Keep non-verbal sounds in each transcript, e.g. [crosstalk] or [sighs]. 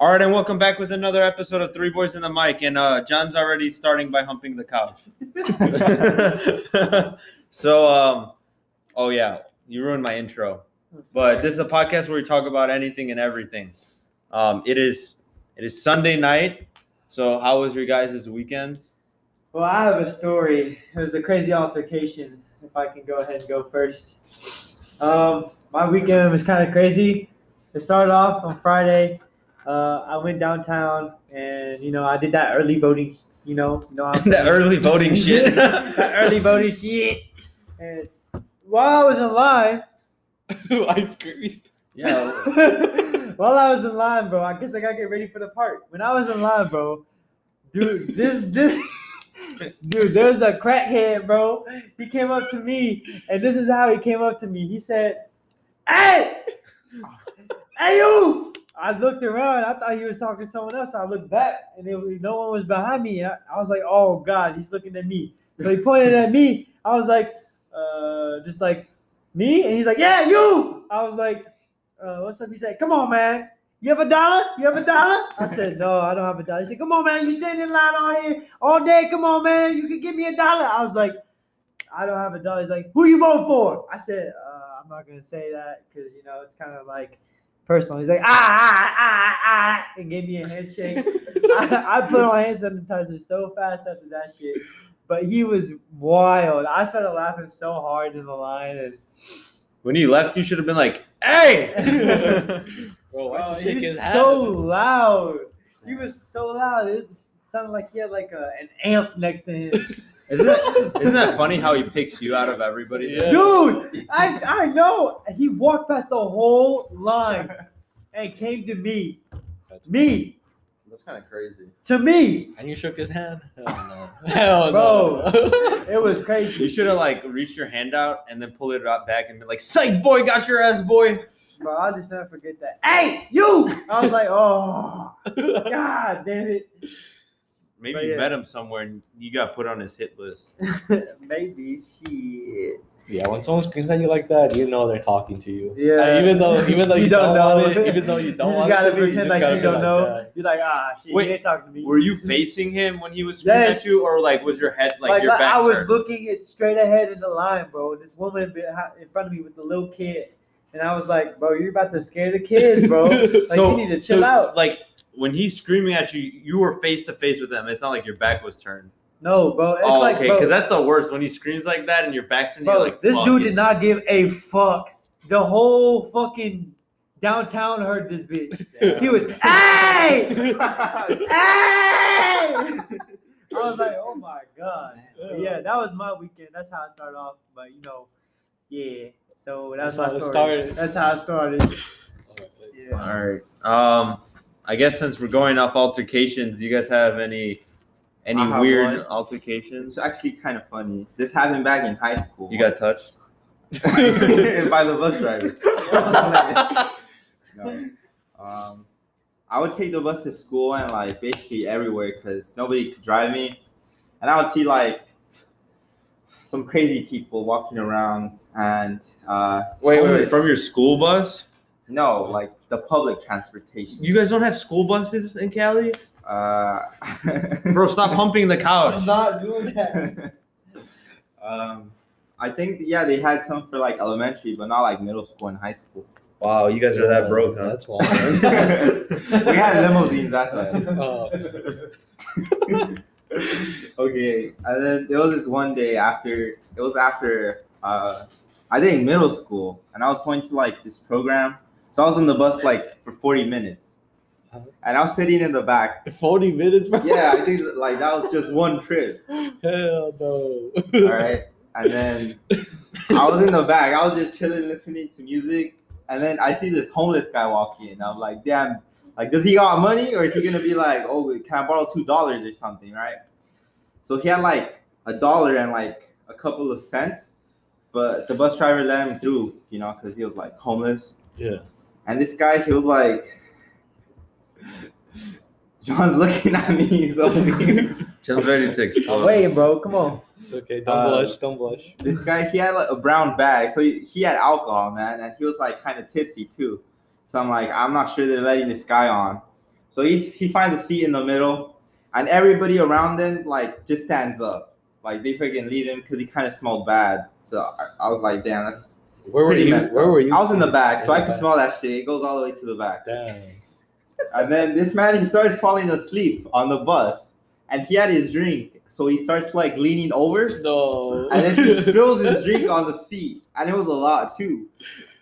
All right, and welcome back with another episode of Three Boys in the Mic. And uh, John's already starting by humping the couch. [laughs] so, um, oh yeah, you ruined my intro. But this is a podcast where we talk about anything and everything. Um, it is it is Sunday night. So, how was your guys' weekends? Well, I have a story. It was a crazy altercation. If I can go ahead and go first. Um, my weekend was kind of crazy. It started off on Friday. Uh, I went downtown and you know I did that early voting. You know, you know [laughs] the early voting shit. [laughs] that early voting shit. And while I was in line, [laughs] Ice cream. yeah. while I was in line, bro, I guess I gotta get ready for the part. When I was in line, bro, dude, this this dude, there's a crackhead, bro. He came up to me, and this is how he came up to me. He said, "Hey, hey, you!" I looked around. I thought he was talking to someone else. I looked back, and it, no one was behind me. I, I was like, "Oh God, he's looking at me." So he pointed at me. I was like, uh, just like me, and he's like, "Yeah, you." I was like, uh, "What's up?" He said, "Come on, man." You have a dollar? You have a dollar? I said, no, I don't have a dollar. He said, come on, man. You standing in line all here all day. Come on, man. You can give me a dollar. I was like, I don't have a dollar. He's like, who you vote for? I said, uh, I'm not gonna say that because you know it's kind of like personal. He's like, ah, ah, ah, ah, and gave me a handshake. [laughs] I, I put on hand sanitizer so fast after that shit. But he was wild. I started laughing so hard in the line, and When he left, you should have been like, "Hey!" [laughs] Bro, why Bro, you he shake was his hand? so loud. He was so loud. It sounded like he had like a, an amp next to him. [laughs] Isn't that, isn't that funny how he picks you out of everybody? Yeah. Dude, I I know. He walked past the whole line and came to me. That's- Me. That's kind of crazy. To me. And you shook his hand? Hell no. [laughs] Hell Bro. no. It was crazy. You should have like reached your hand out and then pulled it out back and been like, "Psych, boy, got your ass, boy." Bro, I'll just never forget that. Hey, you! I was like, oh, [laughs] God damn it. Maybe But you yeah. met him somewhere and you got put on his hit list. [laughs] Maybe shit. yeah, when someone screams at you like that, you know they're talking to you. Yeah. Even though even though [laughs] you, don't, want it, even though you don't you want just gotta it to be, pretend you just like gotta you don't like know. that. You're like, ah, shit, Wait, you ain't talking to me. Were you facing him when he was screaming Yes. at you, or like was your head like, Like, your I- back I was turned? looking it straight ahead in the line, bro. This woman in front of me with the little kid, and I was like, "Bro, you're about to scare the kids, bro. [laughs] Like, you need to chill so, out." Like when he's screaming at you, you were face to face with him. It's not like your back was turned. No, bro. It's oh, like, okay, because that's the worst when he screams like that and your back's turned. bro, You're like, this dude did not give a fuck. The whole fucking downtown heard this bitch. He was, hey, [laughs] hey. I was like, oh my god. But yeah, that was my weekend. That's how it started off. But you know, yeah. So that's, That's how it started. That's how it started. [laughs] Yeah. All right. Um, I guess since we're going off altercations, do you guys have any any I have weird one. altercations? It's actually kind of funny. This happened back in high school. You got touched? [laughs] by the [laughs] bus driver. [laughs] no. Um, I would take the bus to school and like basically everywhere because nobody could drive me, and I would see like some crazy people walking around and uh, Wait, wait, wait. From your school bus? No like the public transportation. You guys don't have school buses in Cali? uh, [laughs] Bro, stop humping the couch. I'm not doing that. [laughs] um, I think yeah they had some for like elementary, but not like middle school and high school. Wow, you guys are that broke, huh? That's wild. [laughs] we had limousines. That's why. Oh. okay, and then there was this one day after it was after uh, I think middle school, and I was going to like this program, so I was on the bus like for forty minutes, Uh-huh. and I was sitting in the back. 40 minutes, bro? Yeah, I think like that was just one trip. Hell no. All right, and then I was in the back. I was just chilling, listening to music, and then I see this homeless guy walk in. I'm like, damn, like, does he got money, or is he gonna be like, oh, can I borrow two dollars or something, right? So he had like a dollar and like a couple of cents, but the bus driver let him through, you know, because he was like homeless. Yeah. And this guy, he was like, John's [laughs] looking at me. He's so weird. Just ready to explode. waiting, bro. Come on. It's okay. Don't Uh, blush. Don't blush. this guy he had like a brown bag so he, he had alcohol man and he was like kind of tipsy too so i'm like i'm not sure they're letting this guy on So he he finds a seat in the middle, and everybody around him like just stands up, like they freaking leave him because he kind of smelled bad. So I, I was like, damn, that's Where were you? Where up. were you? I was in the back, so In I the could back. smell that shit. It goes all the way to the back. Damn. And then this man he starts falling asleep on the bus, and he had his drink, so he starts like leaning over, No. and then he [laughs] spills his drink on the seat, and it was a lot too.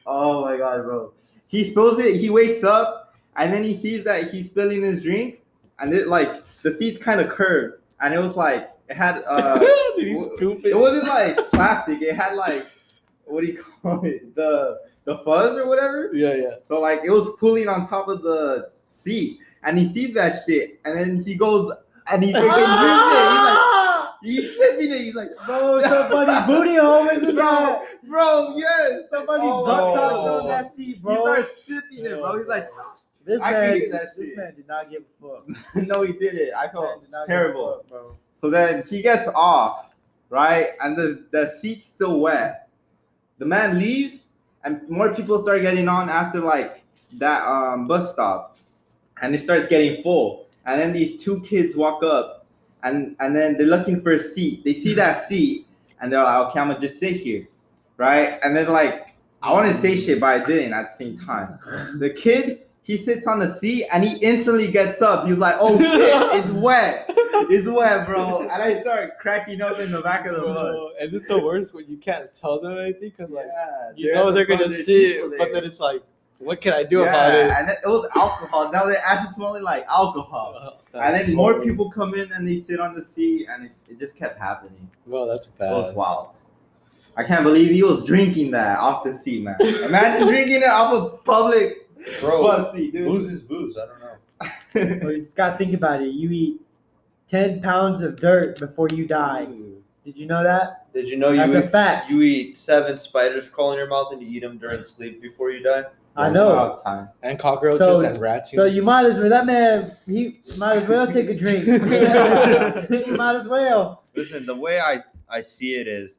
Oh my god, bro! He spills it. He wakes up, and then he sees that he's spilling his drink, and it like the seat's kind of curved, and it was like it had uh, [laughs] Did he scoop it? it wasn't like plastic. It had like what do you call it? The the fuzz or whatever. Yeah, yeah. So like it was pulling on top of the seat, and he sees that shit, and then he goes and he freaking drinks it. He's like, he's sipping it. He's like, Bro, somebody [laughs] booty hole isn't bro, that? bro, yes. Somebody Oh. butt on that seat, bro. He bro. starts sipping it, bro. He's like, This I can man, hear that this shit. man did not give a fuck. [laughs] no, he did it. I Man felt did not give a terrible. fuck, bro. So then he gets off, right? And the, the seat's still wet. The man leaves, and more people start getting on after like that um, bus stop. And it starts getting full. And then these two kids walk up and, and then they're looking for a seat. They see that seat and they're like, okay, I'm gonna just sit here. Right? And then like I wanted to say shit, but I didn't at the same time. The kid, he sits on the seat and he instantly gets up. He's like, oh shit, [laughs] it's wet. It's wet, bro. And I start cracking up in the back of the bus. And it's the worst when you can't tell them anything because like Yeah, you know the they're gonna see it, but then it's like, what can I do yeah, about it? And it was alcohol. Now they're actually smelling like alcohol. [laughs] Oh, and then more people come in and they sit on the seat, and it, it just kept happening. Well, that's bad. It was wild. I can't believe he was drinking that off the seat, man. [laughs] Imagine drinking it off a public Bro, bus seat, dude. booze is booze. I don't know. [laughs] Bro, you just gotta think about it. You eat ten pounds of dirt before you die. Did you know that? Did you know you That's a eat, fact. you eat seven spiders crawl in your mouth and you eat them during sleep before you die? I know. Time. And cockroaches So- and rats. So you might as well. That man, he might as well take a drink. [laughs] [laughs] you might as well. Listen, the way I, I see it is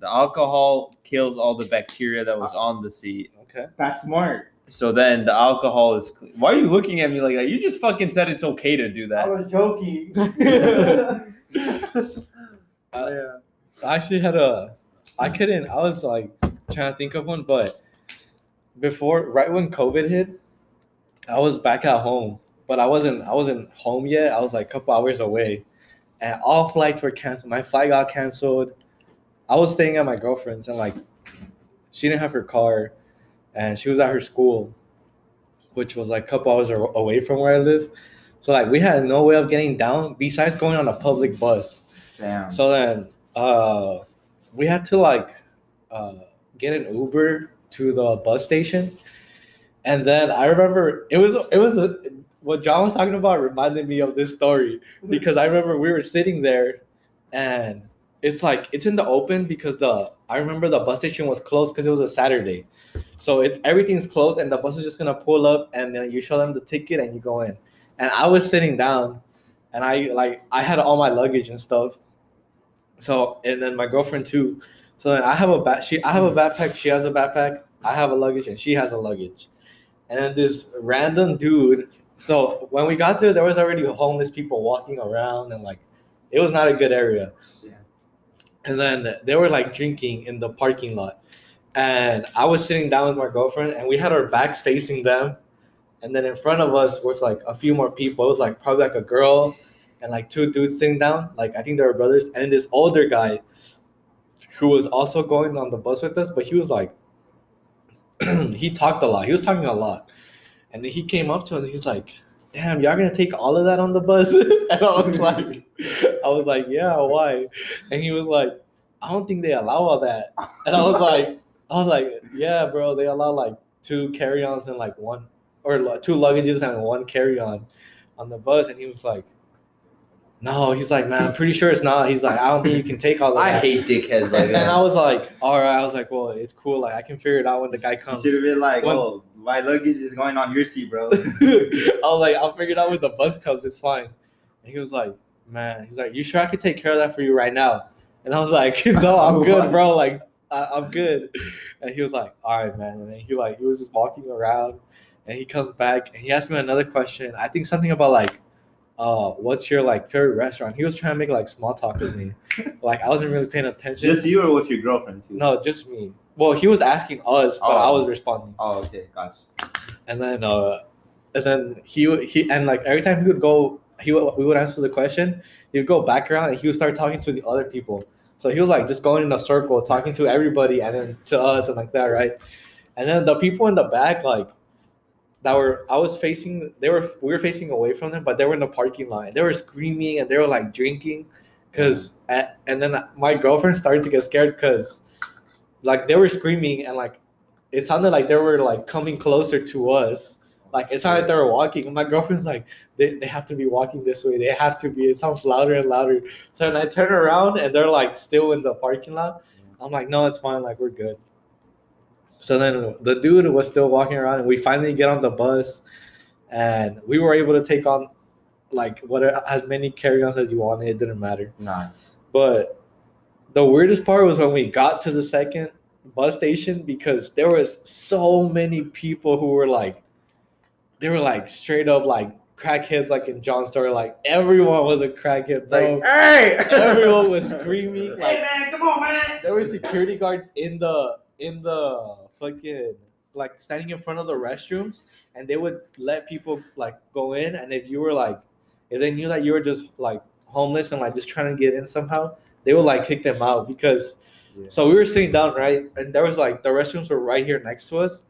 the alcohol kills all the bacteria that was ah. on the seat. okay. That's smart. So then the alcohol is. Why are you looking at me like that? You just fucking said it's okay to do that. I was joking. [laughs] [laughs] Uh, yeah. I actually had a. I couldn't. I was like trying to think of one, but before, right when COVID hit, I was back at home, but I wasn't. I wasn't home yet. I was like a couple hours away, and all flights were canceled. My flight got canceled. I was staying at my girlfriend's, and like, she didn't have her car, and she was at her school, which was like a couple hours away from where I live. So like, we had no way of getting down besides going on a public bus. Damn. So then uh we had to like uh get an Uber to the bus station. And then I remember it was it was a, what John was talking about reminded me of this story [laughs] because I remember we were sitting there and it's like it's in the open because the I remember the bus station was closed because it was a Saturday. So it's everything's closed and the bus is just gonna pull up and then you show them the ticket and you go in. And I was sitting down and I like I had all my luggage and stuff. So and then my girlfriend too. So then I have a back she I have a backpack, she has a backpack, I have a luggage, and she has a luggage. And then this random dude. So when we got there, there was already homeless people walking around and like it was not a good area. Yeah. And then they were like drinking in the parking lot. And I was sitting down with my girlfriend and we had our backs facing them. And then in front of us was like a few more people. It was like probably like a girl and like two dudes sitting down. Like I think they were brothers. And this older guy who was also going on the bus with us, but he was like [clears throat] he talked a lot. He was talking a lot. And then he came up to us, he's like, damn, y'all gonna take all of that on the bus? [laughs] and I was like, was like, yeah, why? And he was like, I don't think they allow all that. And I was [laughs] like, I was like, yeah, bro, they allow like two carry-ons and like one or two luggages and one carry-on on the bus. And he was like, no, he's like, man, I'm pretty sure it's not. He's like, I don't think you can take all that. I hate dickheads like [laughs] and, and I was like, all right. I was like, well, it's cool. Like I can figure it out when the guy comes. Should have been like, When- oh, my luggage is going on your seat, bro. [laughs] I was like, I'll figure it out when the bus comes. It's fine. And he was like, man, he's like, you sure I could take care of that for you right now? And I was like, [laughs] no, I'm [laughs] good, bro. Like, I, I'm good. And he was like, all right, man. And then he like, he was just walking around, and he comes back and he asked me another question. I think something about like, uh, what's your like favorite restaurant? He was trying to make like small talk with me. [laughs] like I wasn't really paying attention. Just you or with your girlfriend too? no, just me. Well, he was asking us, but I Oh. was responding. Oh, okay, gotcha. And then, uh, and then he he and like every time he would go, he would, we would answer the question. He would go back around and he would start talking to the other people. So he was like just going in a circle, talking to everybody, and then to us and like that, right? And then the people in the back, like that were I was facing, they were we were facing away from them, but they were in the parking lot. They were screaming and they were like drinking, because and then my girlfriend started to get scared because like they were screaming and like it sounded like they were like coming closer to us. Like it's like they were walking. And my girlfriend's like, they, they have to be walking this way. They have to be. It sounds louder and louder. So then I turn around and they're like still in the parking lot. Mm-hmm. I'm like, no, it's fine. Like we're good. So then the dude was still walking around, and we finally get on the bus, and we were able to take on like what as many carry-ons as you wanted. It didn't matter. Nah. But the weirdest part was when we got to the second bus station because there was so many people who were like, they were like straight up like crackheads, like in John's story. Like everyone was a crackhead, bro. Like, hey! [laughs] everyone was screaming. Like man, come on, man! there were security guards in the in the fucking like standing in front of the restrooms and they would let people like go in and if you were like if they knew that you were just like homeless and like just trying to get in somehow they would like kick them out because Yeah. so we were sitting down right and there was like the restrooms were right here next to us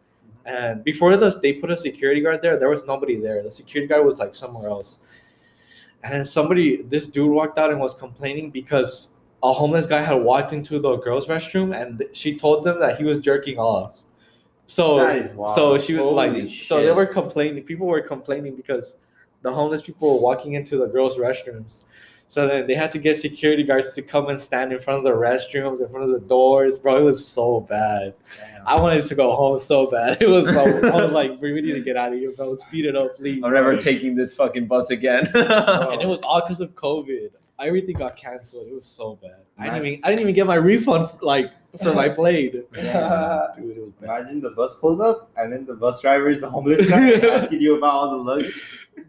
and before this they put a security guard there there was nobody there the security guard was like somewhere else and then somebody this dude walked out and was complaining because a homeless guy had walked into the girls' restroom and she told them that he was jerking off. So That is wild. so she was Holy like so they were complaining. People were complaining because the homeless people were walking into the girls' restrooms. So then they had to get security guards to come and stand in front of the restrooms, in front of the doors. Bro, it was so bad. I wanted to go home so bad. [laughs] It was so, I was like, we need to get out of here, bro. Speed it up, please. I'm never taking this fucking bus again. [laughs] And it was all because of COVID. Everything got canceled. It was so bad. I didn't even I didn't even get my refund like for my plane. [laughs] Dude, it was bad. Imagine the bus pulls up and then the bus driver is the homeless guy asking you about all the luggage.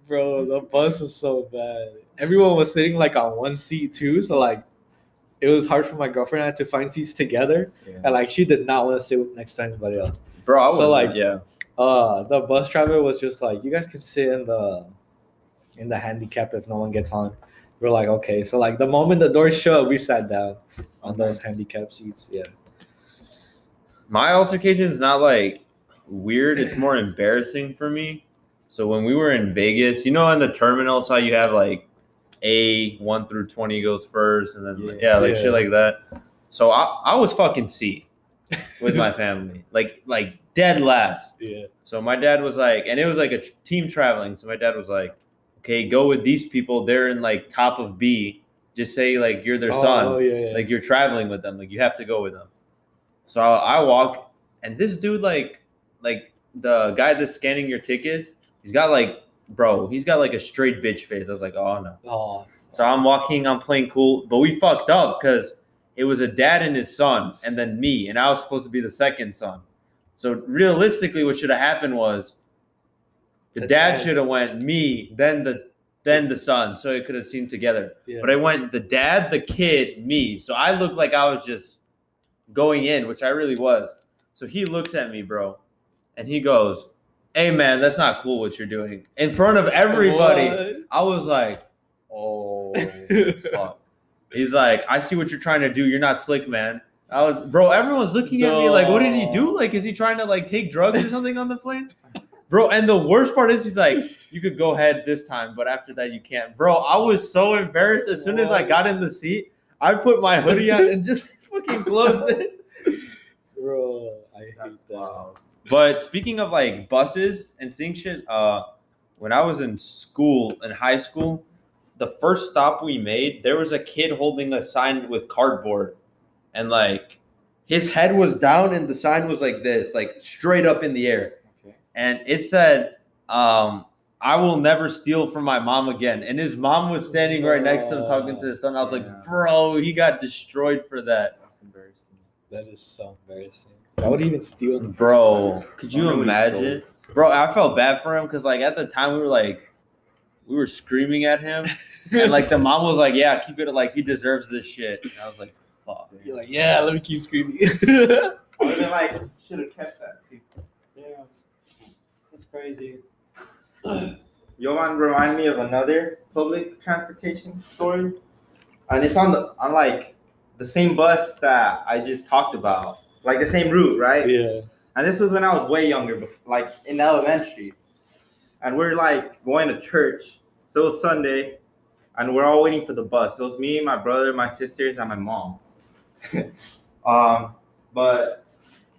Bro, the bus was so bad. Everyone was sitting like on one seat too, so like it was hard for my girlfriend and I to find seats together. And like she did not want to sit with next to anybody else. Bro, I So, like- yeah. Uh the bus driver was just like, You guys can sit in the in the handicap if no one gets on. We're like, okay. So like the moment the doors shut, we sat down on those handicap seats. Yeah. my altercation is not like weird it's more embarrassing for me so when we were in vegas you know in the terminal so you have like a 1 through 20 goes first and then yeah, Yeah. like Yeah. shit like that so I, I was fucking c with my [laughs] family like like dead last Yeah. so my dad was like and it was like a team traveling so my dad was like okay go with these people they're in like top of b just say like you're their oh, son Oh, yeah, yeah. like you're traveling with them like you have to go with them so i walk and this dude like like the guy that's scanning your tickets he's got like bro he's got like a straight bitch face i was like oh no oh, so i'm walking i'm playing cool but we fucked up because it was a dad and his son and then me and i was supposed to be the second son so realistically what should have happened was the, The dad, dad. should have went me then the then the son so it could have seemed together yeah. but I went the dad, the kid, me. So I looked like I was just going in, which I really was. So he looks at me, bro, and he goes, Hey man, that's not cool what you're doing. In front of everybody. What? I was like, Oh fuck. He's like, I see what you're trying to do. You're not slick, man. I was bro, everyone's looking at me like, what did he do? Like, is he trying to like take drugs or something on the plane? Bro, and the worst part is he's like, you could go ahead this time, but after that you can't. Bro, I was so embarrassed. As soon as I got in the seat, I put my hoodie on and just [laughs] fucking closed it. Bro, I hate That's that. wild. But speaking of like buses and seeing shit, uh, when I was in school, in high school, the first stop we made, there was a kid holding a sign with cardboard, and like his head was down and the sign was like this, like straight up in the air, Okay. and it said, um, "I will never steal from my mom again." And his mom was standing right next to him talking to his son. I was Yeah. like, "Bro, he got destroyed for that." That's embarrassing. That is so embarrassing. I would even steal the Bro, could you wonder what he imagine? Bro, I felt bad for him because like at the time we were like we were screaming at him. [laughs] and like the mom was like, Yeah, keep it like he deserves this shit. And I was like, fuck. You're like, yeah, let me keep screaming. [laughs] I would been like, should have kept that too. Yeah, that's crazy. [sighs] Yovan remind me of another public transportation story, and it's on the on like the same bus that I just talked about, like the same route, right? yeah. And this was when I was way younger, like in elementary, and we're like going to church. So it was Sunday, and we're all waiting for the bus. It was me, my brother, my sisters, and my mom. [laughs] um, but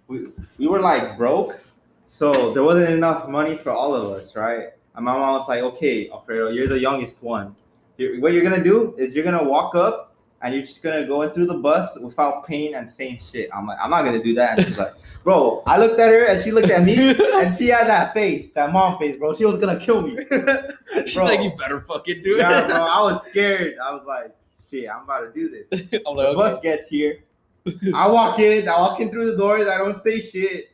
we we were like broke, so there wasn't enough money for all of us, right? And my mom was like, "Okay, Alfredo, you're the youngest one. You- what you're gonna do is you're gonna walk up and you're just gonna go in through the bus without paying and saying shit." I'm like, "I'm not gonna do that." And she's like, [laughs] "Bro," I looked at her and she looked at me [laughs] and she had that face, that mom face, bro. She was gonna kill me. [laughs] She's Bro. like, You better fucking do it. Yeah, bro. I was scared. I was like, "Shit, I'm about to do this." I'm The like, bus gets here. I walk in. I walk in through the doors. I don't say shit.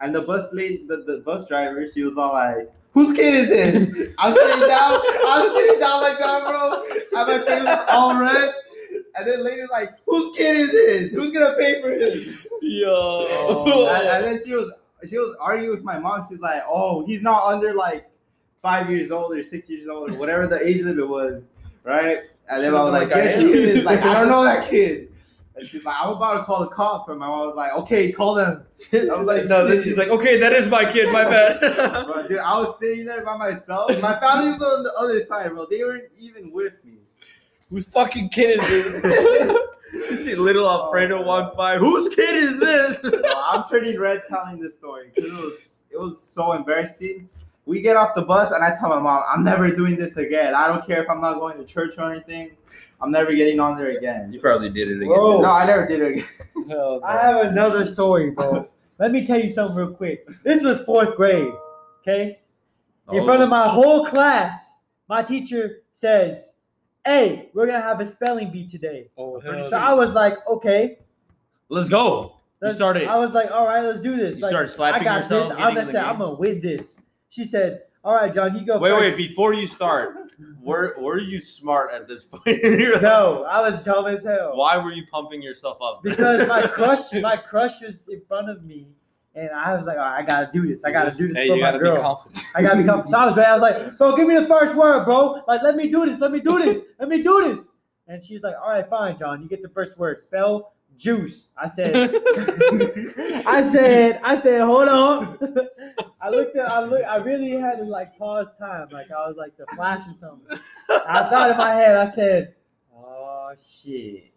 And the bus lady, the, the bus driver, she was all like, "Whose kid is this?" I'm sitting down. I'm sitting down like that, bro. And my face was all red. And then later, like, "Whose kid is this? Who's gonna pay for him?" Yo. Oh, and, and then she was she was arguing with my mom. She's like, "Oh, he's not under like five years old or six years old or whatever the age limit was, right?" And then She I was like, like I "Yes, am." he is." Like, I don't know that kid. And she's like, "I'm about to call the cops," and my mom was like, "Okay, call them." I'm like, no, then she's like, Okay, that is my kid, my bad. Bro, dude, I was sitting there by myself. My family was on the other side, bro. They weren't even with me. Whose fucking kid is this? [laughs] you see little Alfredo oh, walk by. Whose kid is this? [laughs] Bro, I'm turning red telling this story because it was it was so embarrassing. We get off the bus and I tell my mom, I'm never doing this again. I don't care if I'm not going to church or anything. I'm never getting on there again. you probably did it again. Whoa. No, I never did it again. No. [laughs] I have another story, bro. Let me tell you something real quick. This was fourth grade, okay? In oh. front of my whole class, my teacher says, Hey, we're gonna have a spelling bee today. Oh, So. I was like, okay. Let's go. Let's- started. I was like, all right, let's do this. You like, started slapping I got yourself. This. I'm gonna say. I'm gonna win this. She said, all right, John, you go Wait, wait. Before you start, [laughs] were were you smart at this point? in your life? No, I was dumb as hell. Why were you pumping yourself up? Because my [laughs] crush, my crush was in front of me, and I was like, all right, I gotta do this. I gotta do this Hey, for my gotta girl. be confident. I gotta become. [laughs] So I was ready. I was like, bro, give me the first word, bro. Like, let me do this. Let me do this. Let me do this. And she's like, all right, fine, John. You get the first word. Spell juice. I said, [laughs] I said, I said, hold on. [laughs] I looked at, I look, I really had to like pause time. Like I was like the flash or something. I thought in my head, I said, oh shit.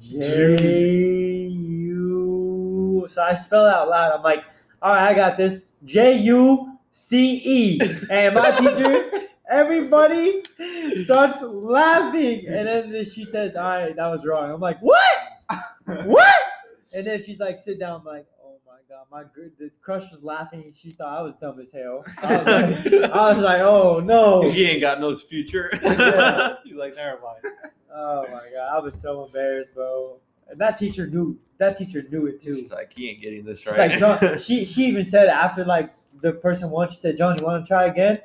J U. So I spell it out loud. I'm like, all right, I got this. J U C E. And my teacher, [laughs] everybody starts laughing. And then she says, all right, that was wrong. I'm like, what? What? And then she's like, sit down. I'm like, oh my god, my gr- the crush was laughing. She thought I was dumb as hell. I was like, [laughs] I was like oh no. He ain't got no future. Yeah. [laughs] He's like, never mind. Oh my god, I was so embarrassed, bro. And that teacher knew. That teacher knew it too. She's like, he ain't getting this right. like, John, [laughs] she she even said after like the person won, she said, John, you want to try again?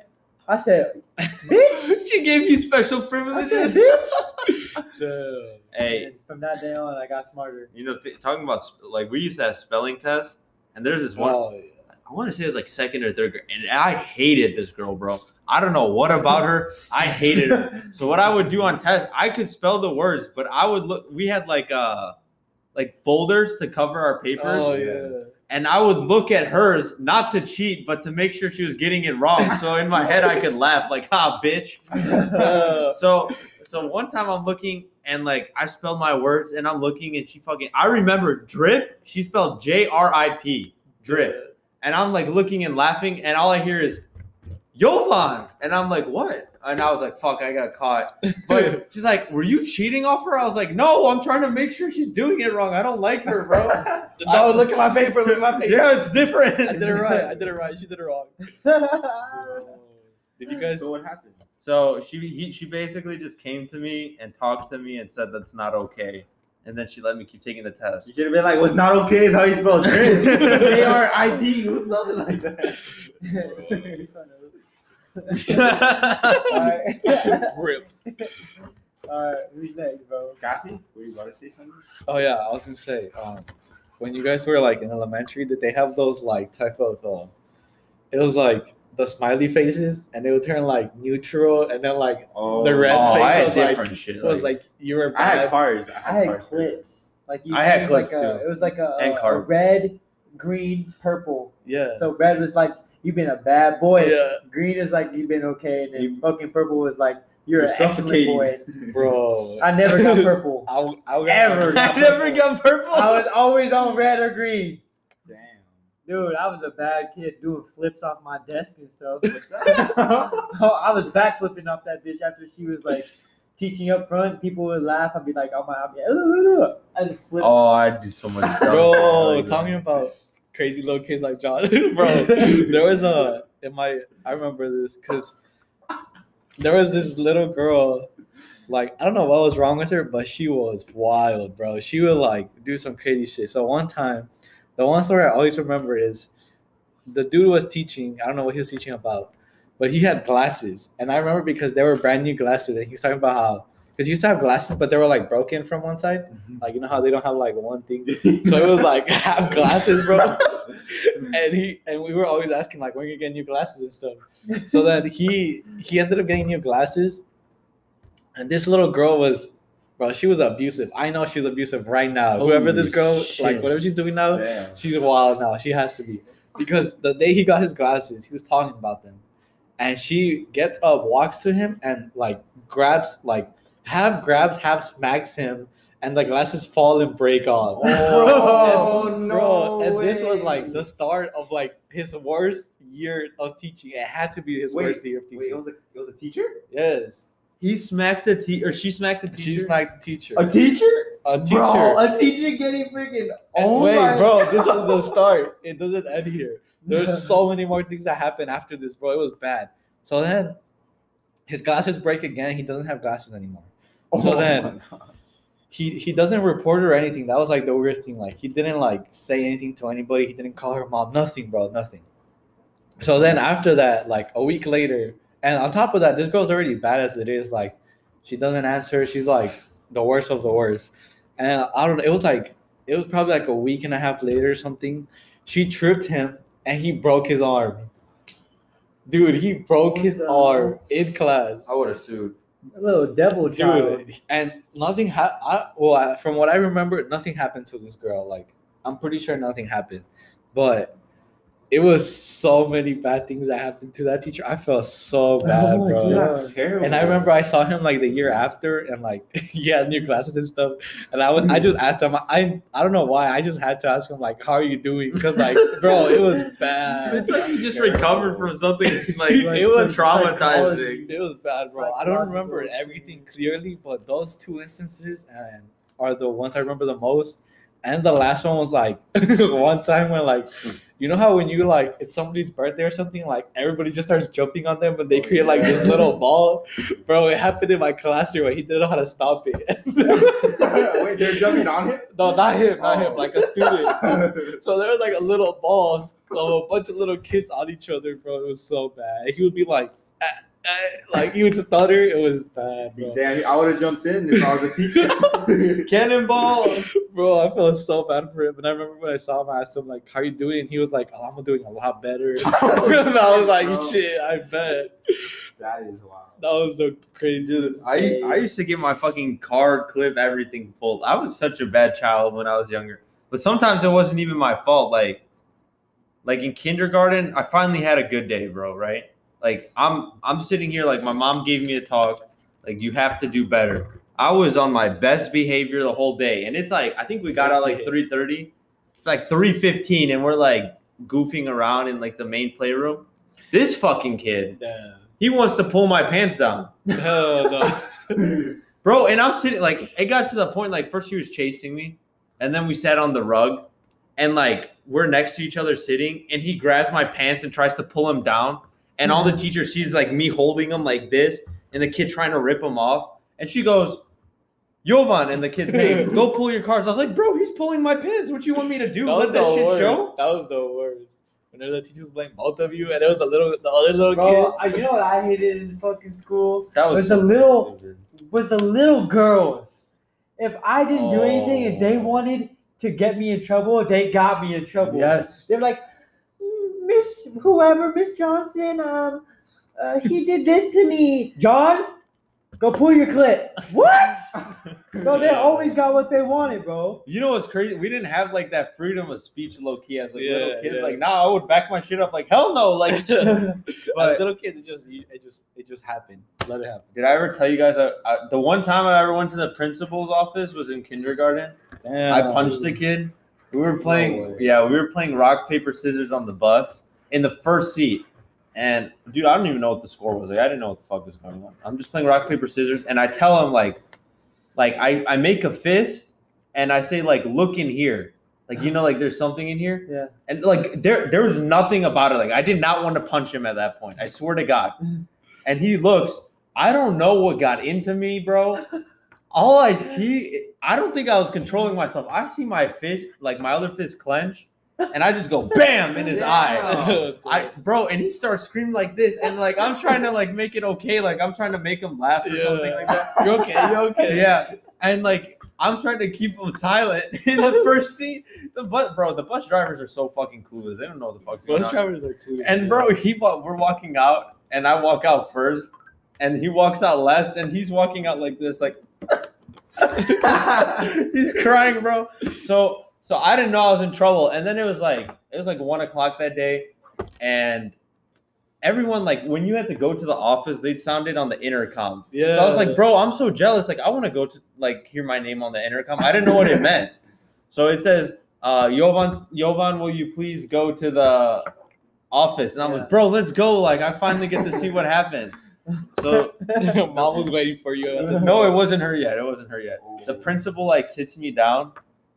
I said, bitch. [laughs] she gave you special I privileges. said, bitch. [laughs] Damn. Hey, And from that day on, I got smarter. you know, th- talking about sp- like we used to have spelling tests, and there's this one. Oh, yeah. I want to say it was like second or third grade, and I hated this girl, bro. I don't know what about her. I hated her. [laughs] So what I would do on tests, I could spell the words, but I would look. We had like uh, like folders to cover our papers, Oh, yeah. and I would look at hers not to cheat, but to make sure she was getting it wrong. So in my head, I could laugh like, "Ah, bitch." [laughs] So so one time I'm looking and like I spelled my words and I'm looking and she fucking I remember drip. She spelled J R I P drip, and I'm like looking and laughing and all I hear is Yovan, and I'm like what? And I was like fuck, I got caught. But [laughs] she's like, were you cheating off her? I was like, no, I'm trying to make sure she's doing it wrong. I don't like her, bro. no, [laughs] oh, look at my paper. Look at my paper. yeah, it's different. I did it right. I did it right. She did it wrong. [laughs] Did you guys? So what happened? So she he, she basically just came to me and talked to me and said that's not okay. and then she let me keep taking the test. You should have been like, "What's not okay is how you spell grit." J R I T. Who spells it like that? Alright. Rip. [laughs] Alright, who's next, bro? Cassie, were you about to say something? Oh yeah, I was gonna say, um, when you guys were like in elementary, did they have those like type of uh, it was like the smiley faces, and they would turn like neutral, and then like Oh, The red oh, face I had was like- different shit. it was like you were I had cars. I I had, had cars. clips. Like you, I had clips, like a, too. It was like a, And a, a red, green, purple. yeah. So red was like you've been a bad boy. Yeah, Green is like you've been okay, and then You- fucking purple was like you're, You're an excellent boy. [laughs] bro. I never got [laughs] purple. I, I got Ever. I never got purple. I was always on red or green. Damn. Dude, I was a bad kid doing flips off my desk and stuff. [laughs] Oh, I was backflipping off that bitch after she was like teaching up front. People would laugh. I'd be like, oh my, I'd be, "Ugh." I'd flip. Oh, I do so much. Bro, talking about crazy little kids like John, [laughs] bro. There was a [laughs] in my I remember this because there was this little girl, like I don't know what was wrong with her, but she was wild, bro. She would like do some crazy shit. So one time, the one story I always remember is the dude was teaching. I don't know what he was teaching about, but he had glasses, and I remember because they were brand new glasses, and he was talking about how because he used to have glasses, but they were like broken from one side. Mm-hmm. Like you know how they don't have like one thing [laughs] so it was like [laughs] half glasses, bro. [laughs] And he and we were always asking like when you get new glasses and stuff. So then he he ended up getting new glasses, and this little girl was, bro, she was abusive. I know she's abusive right now. Whoever this girl, shit. like whatever she's doing now, Damn. she's wild now. She has to be because the day he got his glasses, he was talking about them, and she gets up, walks to him, and like grabs like half grabs, half smacks him, and the glasses fall and break off. Oh, [laughs] And, no bro, and this was like the start of like his worst year of teaching. It had to be his Wait, worst year of Wait, it teaching. was a it was a teacher? yes, He smacked the te- or she smacked the teacher. she smacked the teacher. A teacher? A teacher. Bro, a teacher getting freaking. And Oh wait, my bro, God. this was the start. It doesn't end here. There's [laughs] so many more things that happen after this, bro. It was bad. So then his glasses break again. He doesn't have glasses anymore. So Oh then- He he doesn't report her or anything. That was like the weirdest thing. Like he didn't like say anything to anybody. He didn't call her mom. Nothing, bro. Nothing. So then after that, like a week later, and on top of that, this girl's already bad as it is. Like she doesn't answer. She's like the worst of the worst. And I don't know. It was like it was probably like a week and a half later or something. She tripped him and he broke his arm. Dude, he broke his arm in class. I would have sued. A little devil child. Dude, and nothing ha- I, well from what I remember, nothing happened to this girl. Like I'm pretty sure nothing happened, but it was so many bad things that happened to that teacher. I felt so oh bad, my bro. God. That's terrible. And I remember I saw him like the year after, and like [laughs] he had new glasses and stuff. And I was, I just asked him. I, I don't know why. I just had to ask him like, "How are you doing?" Because like, [laughs] bro, it was bad. It's like you just recovered from something like, [laughs] It was traumatizing. It was bad, bro. I don't remember everything clearly, but those two instances and are the ones I remember the most. And the last one was like [laughs] one time when like you know how when you like it's somebody's birthday or something, like everybody just starts jumping on them but they Oh, create like this little [laughs] ball. Bro, it happened in my classroom and he didn't know how to stop it. [laughs] Wait, they're jumping on him? no, not him, not him, Oh. like a student. So there was like a little ball of a bunch of little kids on each other, bro. It was so bad. He would be like, "Ah, ah," [laughs] like he would stutter. It was bad, bro. Damn, I would have jumped in if I was a teacher. [laughs] Cannonball. Bro, I felt so bad for him. And I remember when I saw him, I asked him like, "How you doing?" And he was like, "Oh, I'm doing a lot better." [laughs] and I was like, bro. "Shit, I bet." that is wild. That was the craziest. I, I used to get my fucking card clip everything full. I was such a bad child when I was younger. But sometimes it wasn't even my fault. Like like in kindergarten, I finally had a good day, bro, right? Like I'm I'm sitting here like my mom gave me a talk, like you have to do better. I was on my best behavior the whole day. And it's like I think we got Best out like 3:30. It's like 3:15 and we're like goofing around in like the main playroom. This fucking kid, Damn. he wants to pull my pants down. Hell no. [laughs] Bro, and I'm sitting like it got to the point like first he was chasing me, and then we sat on the rug, and like we're next to each other sitting, and he grabs my pants and tries to pull him down, and all the teacher sees like me holding him like this, and the kid trying to rip him off, and she goes, Jovan, and the kids, hey, [laughs] go pull your cars. I was like, bro, he's pulling my pins. What you want me to do? Let that shit worst. show? That was the worst. Whenever the teacher was blaming both of you, and there was a little, the other little Bro, I, you know what I hated in fucking school That was Was the little- stupid. was the little girls. If I didn't do anything and they Oh. wanted to get me in trouble, they got me in trouble. Yes. They're like, "Mm, Miss whoever, Miss Johnson, um, uh, he did this to me. John, go pull your clip. What? [laughs] Bro, they always got what they wanted, bro. You know what's crazy? We didn't have like that freedom of speech low key as like little kids. yeah. Like now I would back my shit up like hell no. Like [laughs] As little kids, it just, it just, it just happened. Let it happen. did I ever tell you guys I, I, the one time I ever went to the principal's office was in kindergarten. I punched a kid. We were playing way. yeah, we were playing rock, paper, scissors on the bus in the first seat. And dude, I don't even know what the score was. Like I didn't know what the fuck was going on. I'm just playing rock, paper, scissors, and I tell him like like I, I make a fist and I say like look in here. Like you know, like there's something in here. Yeah. And like there there was nothing about it. Like I did not want to punch him at that point. I swear to God. [laughs] And he looks, I don't know what got into me, bro. [laughs] All I see, I don't think I was controlling myself. I see my fist, like my other fist clench, and I just go bam in his [laughs] eye. I bro, and he starts screaming like this, and like I'm trying to like make it okay, like I'm trying to make him laugh or Yeah. something like that. [laughs] you okay? You okay? Yeah, and like I'm trying to keep him silent [laughs] in the first scene. The bus, bro, the bus drivers are so fucking clueless. They don't know what the fuck's going Bus on. drivers are too. And bro, he we're walking out, and I walk out first, and he walks out last, and he's walking out like this, like [laughs] he's crying, bro. So so I didn't know I was in trouble, and then it was like it was like one o'clock that day, and everyone like when you had to go to the office, they'd sound it on the intercom. yeah. So I was like, bro, I'm so jealous. Like, I want to go to like hear my name on the intercom. I didn't know what it [laughs] meant. So it says, uh, Jovan, Jovan, will you please go to the office? And I'm Yeah. like, bro, let's go. Like, I finally get to see what happens. So [laughs] [laughs] mom was waiting for you. No, it wasn't her yet. It wasn't her yet. The principal like sits me down,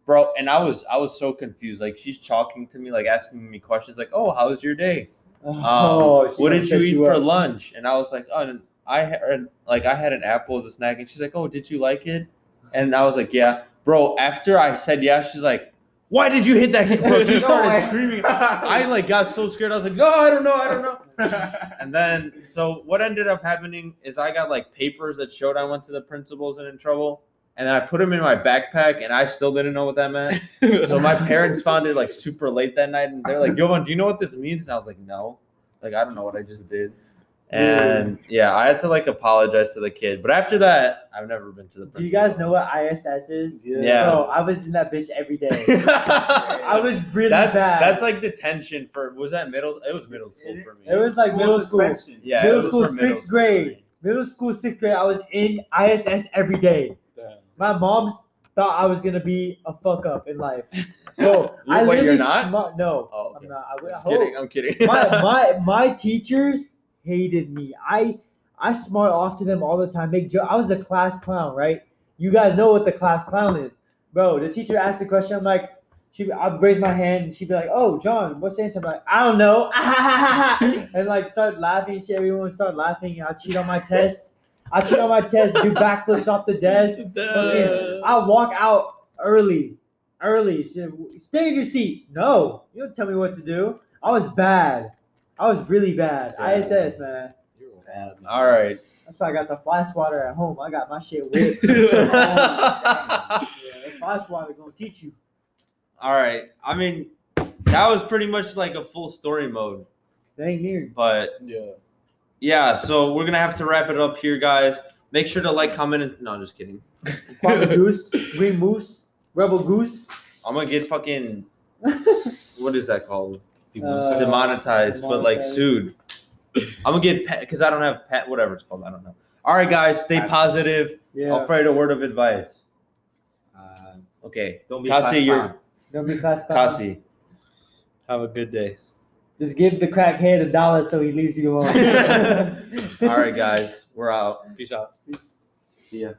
bro, and I was I was so confused. Like she's talking to me, like asking me questions, like, "Oh, how was your day? [laughs] Um, Oh, what did you set eat for up. lunch?" And I was like, "Oh, I had like I had an apple as a snack." And she's like, "Oh, did you like it?" And I was like, "Yeah, bro." After I said yeah, she's like, "Why did you hit that kid, bro?" She No started way. screaming. I like got so scared. I was like, "No, I don't know, I don't know." And then, so what ended up happening is I got like papers that showed I went to the principal's and in trouble. And then I put them in my backpack and I still didn't know what that meant. So my [laughs] parents found it like super late that night and they're like, Jovan, do you know what this means? And I was like, no. Like, I don't know what I just did. And mm. yeah, I had to like apologize to the kid. But after that, I've never been to the Do you guys know what ISS is? Yeah. Bro, I was in that bitch every day. [laughs] I was really that's, bad. that's like detention for, was that middle? It was middle school for me. It was like middle school. suspension. yeah, middle school, for middle sixth grade. Middle school, sixth grade. I was in ISS every day. Damn. My mom's thought I was gonna be a fuck up in life. [laughs] Bro, You- I wait, you're literally not? sma- no, Oh, okay. I'm not. I, I I'm hope. kidding. I'm kidding. my [laughs] my my teachers hated me. I I smart off to them all the time. Make jo- I was the class clown, right? You guys know what the class clown is, bro. The teacher asked the question. I'm like, she I'd raise my hand and she'd be like, "Oh, John, what's the answer?" I'm like, "I don't know," [laughs] and like start laughing. Shit, everyone would start laughing. I cheat on my test. I cheat on my test. Do backflips off the desk. [laughs] Fucking- I walk out early, early. Shit, Stay in your seat. No, you don't tell me what to do. I was bad. I was really bad. Yeah. ISS, man. You're bad, man. All right. That's why I got the fly swatter at home. I got my shit [laughs] whipped. yeah, the fly swatter gonna teach you. All right. I mean, that was pretty much like a full story mode. Dang near. But Yeah. yeah, so we're gonna have to wrap it up here, guys. Make sure to like, comment, and no, just kidding. Quabbin [laughs] goose, green moose, rebel goose. I'm gonna get fucking [laughs] what is that called? Uh, demonetized, but like sued. I'm gonna get pet because I don't have pet, whatever it's called. I don't know. All right, guys, stay I- positive. Yeah. Alfred, a word of advice. Uh, Okay, don't be Kasi, you're- clown. Don't be. Kasi. Have a good day. Just give the crackhead a dollar so he leaves you alone. [laughs] All right, guys, we're out. Peace out. See ya.